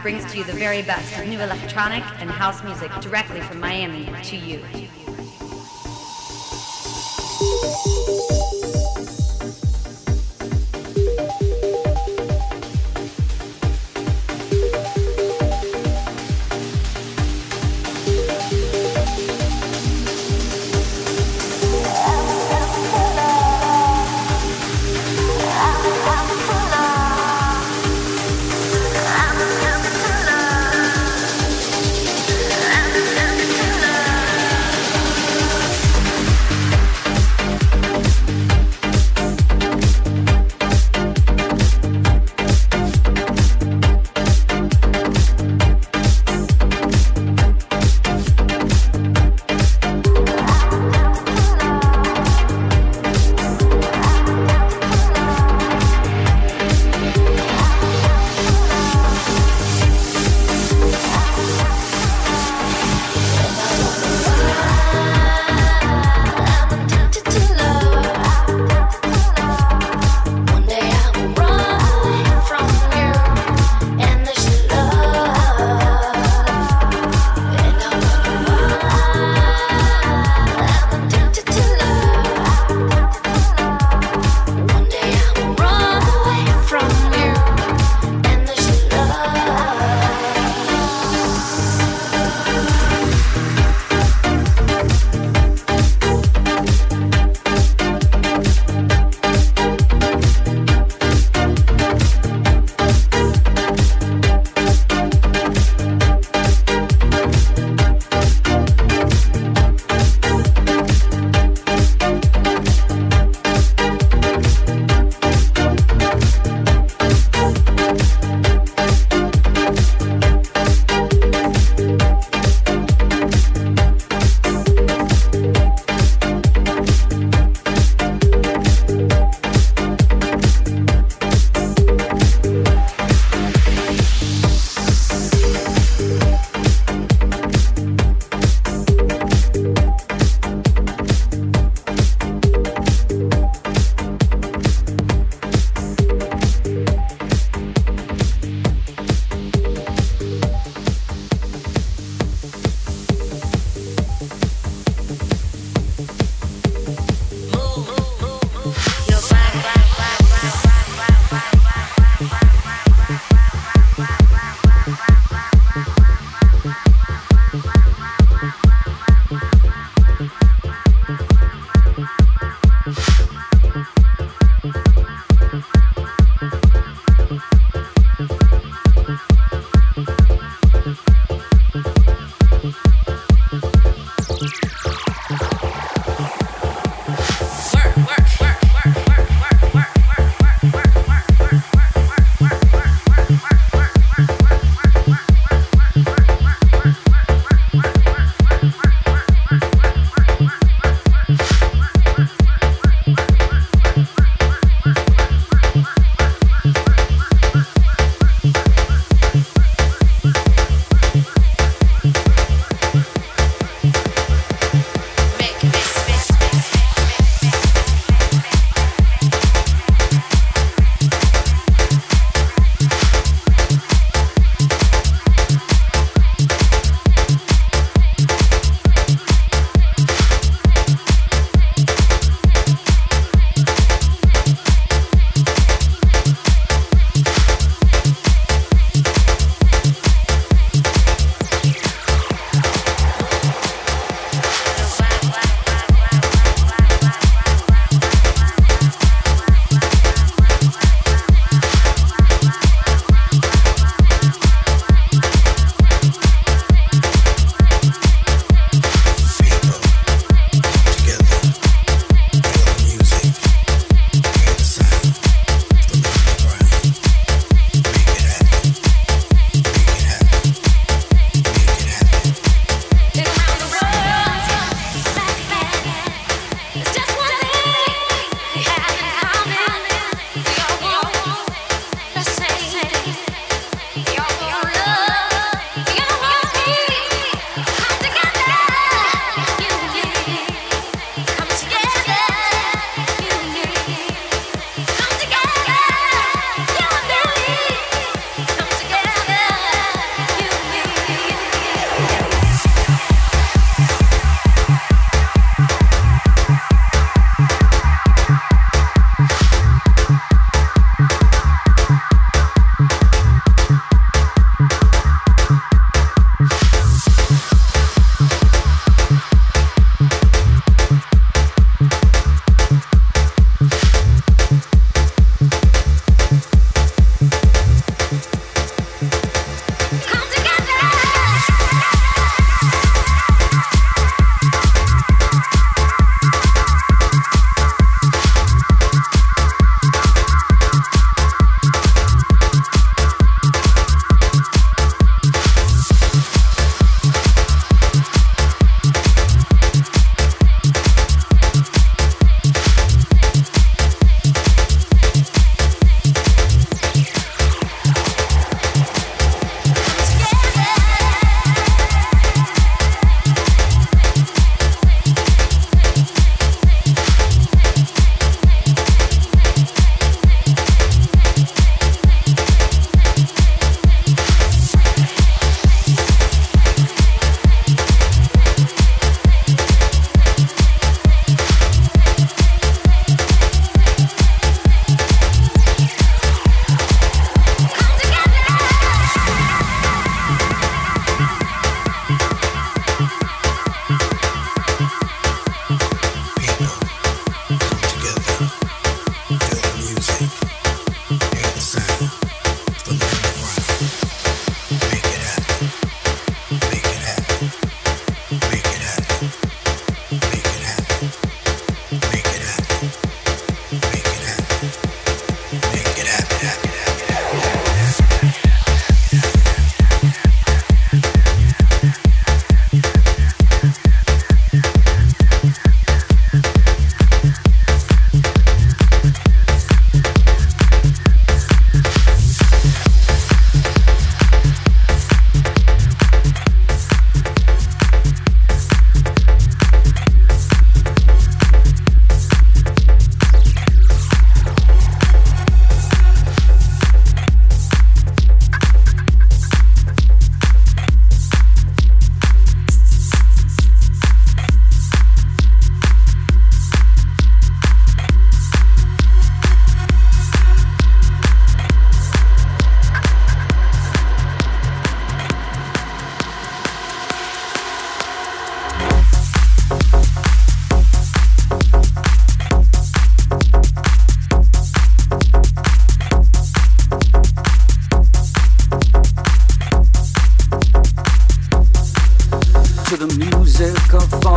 brings to you the very best of new electronic and house music directly from Miami to you.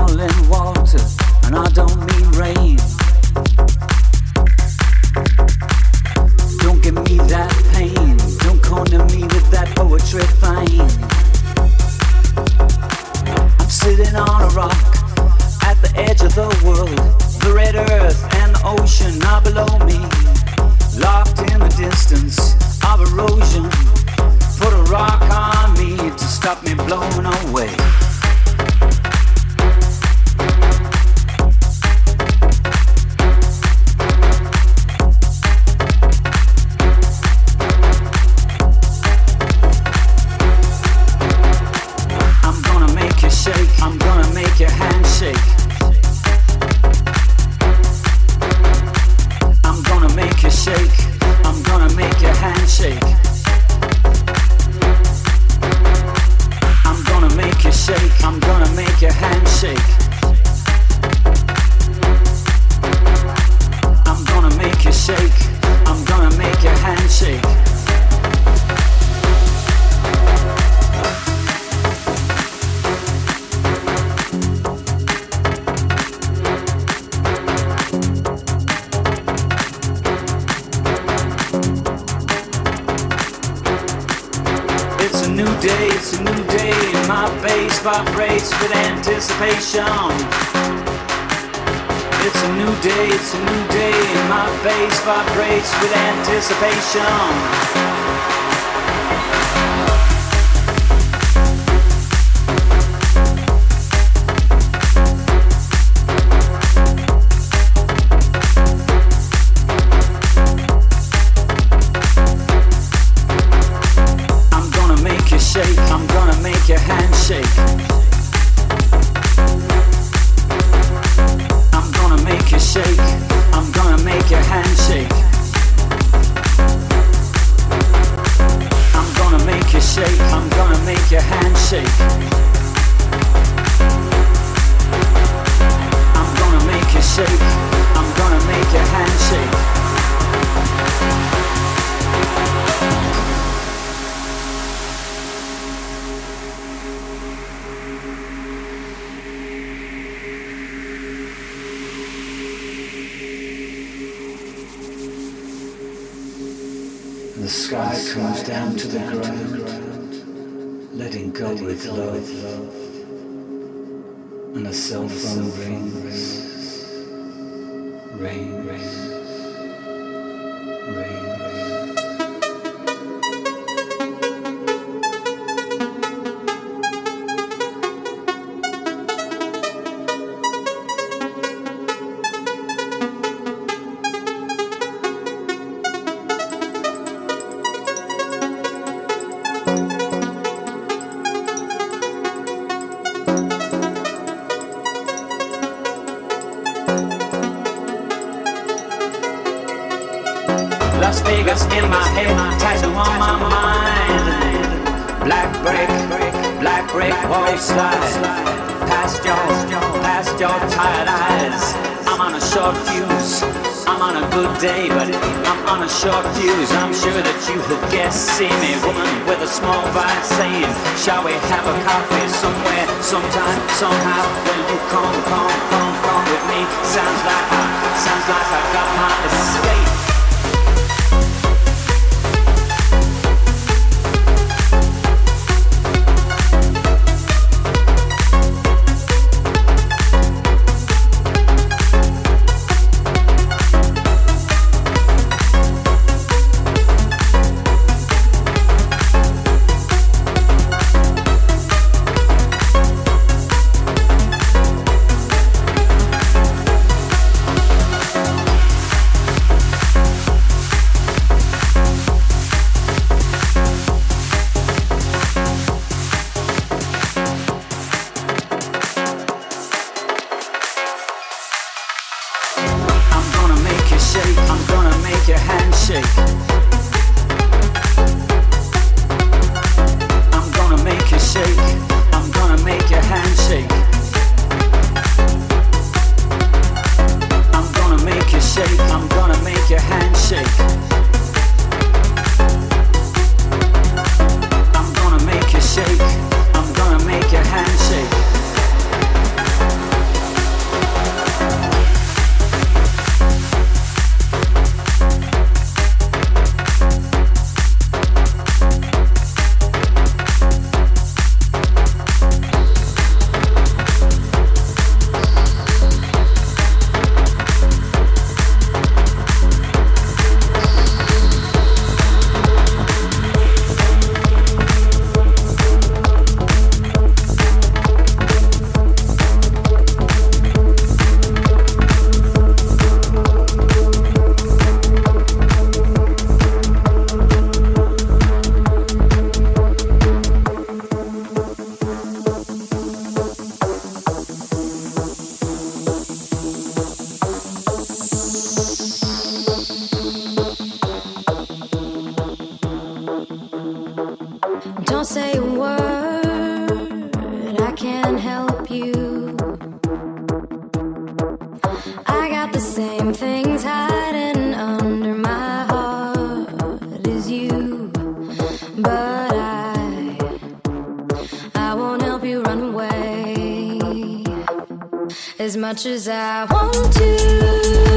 smiling water, and I don't bass vibrates with anticipation. It's a new day, it's a new day, and my bass vibrates with anticipation. on my mind. Black brick, black brick, voice slide. Past your, past your tired eyes. I'm on a short fuse. I'm on a good day, but I'm on a short fuse. I'm sure that you will guess. See me, woman with a small vice saying, Shall we have a coffee somewhere, sometime, somehow? Will you come, come, come, come with me? Sounds like I, sounds like I got my escape. as much as I want to.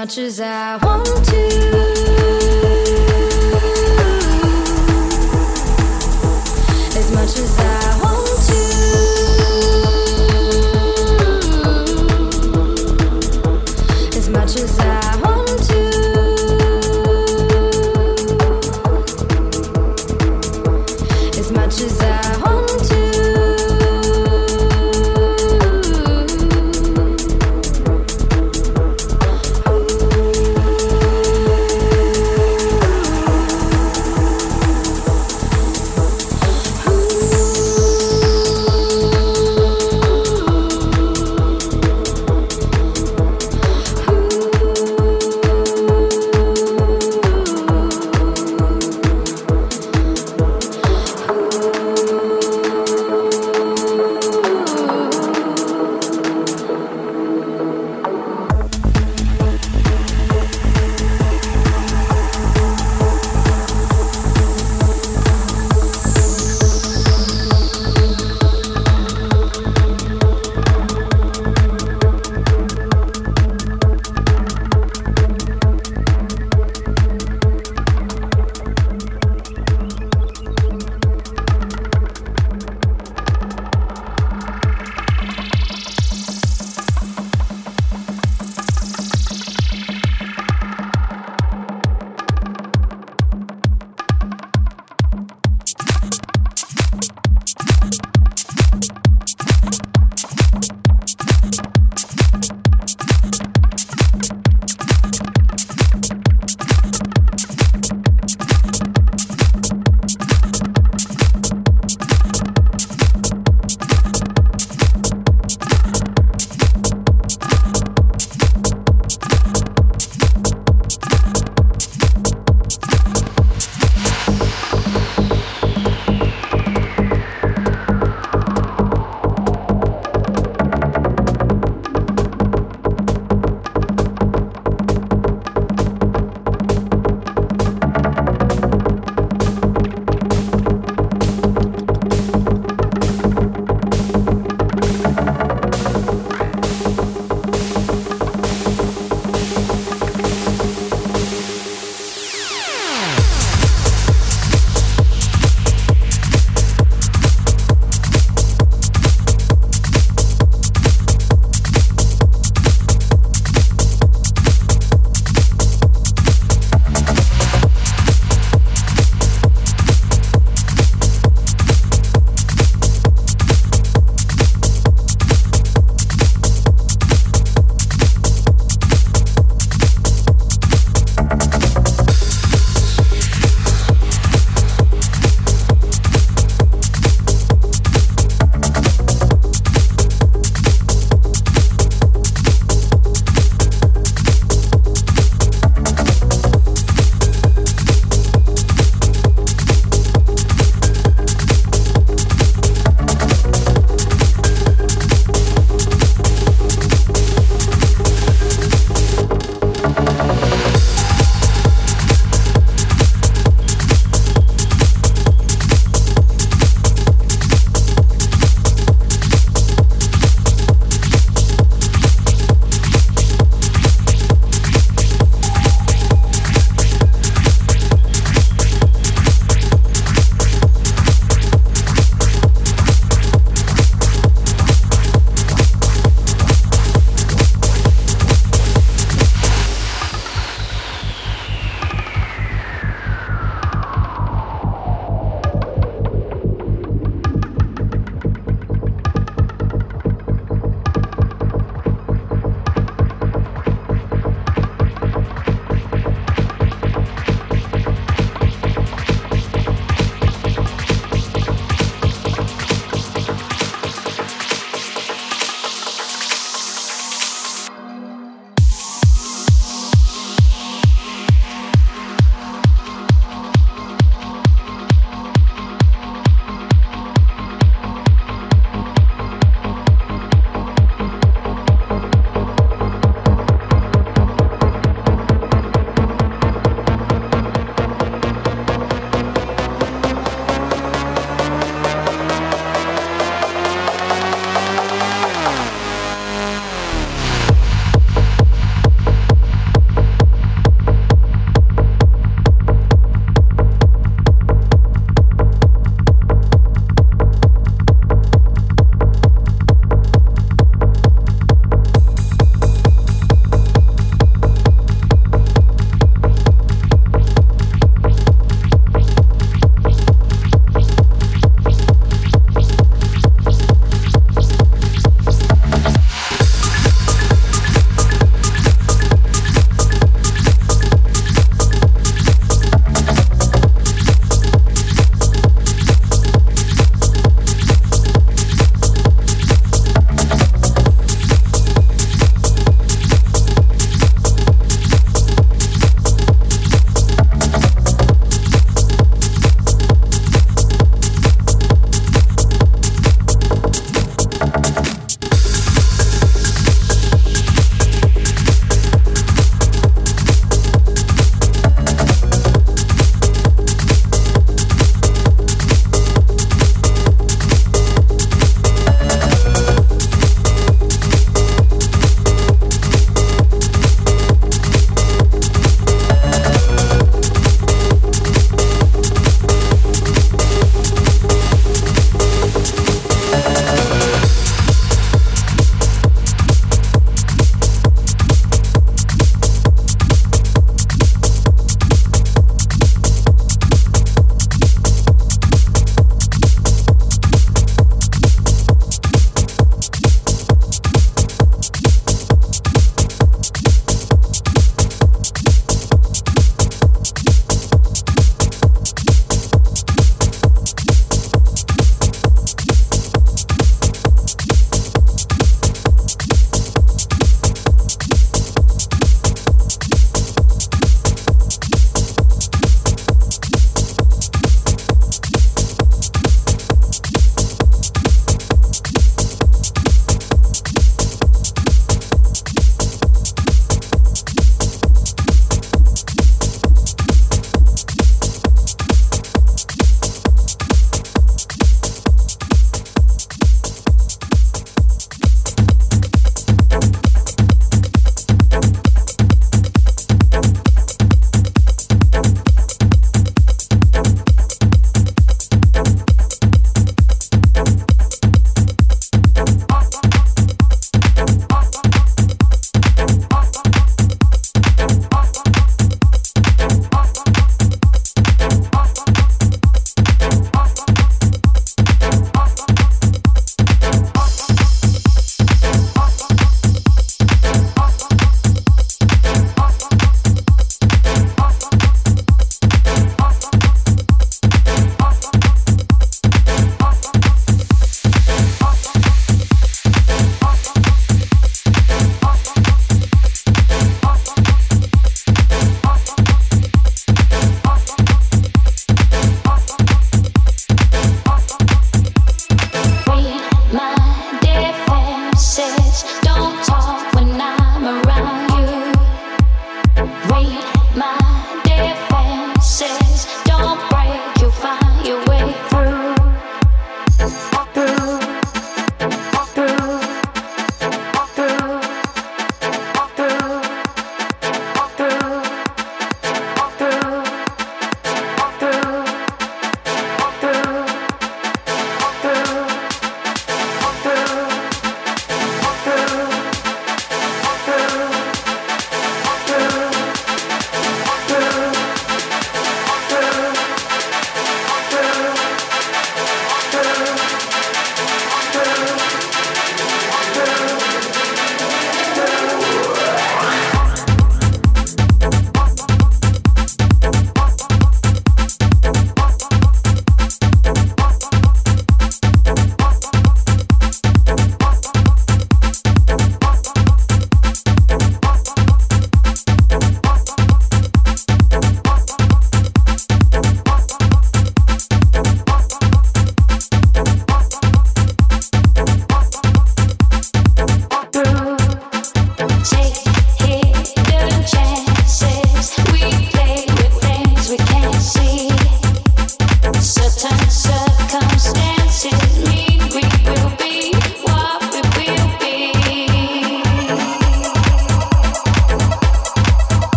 Much as I want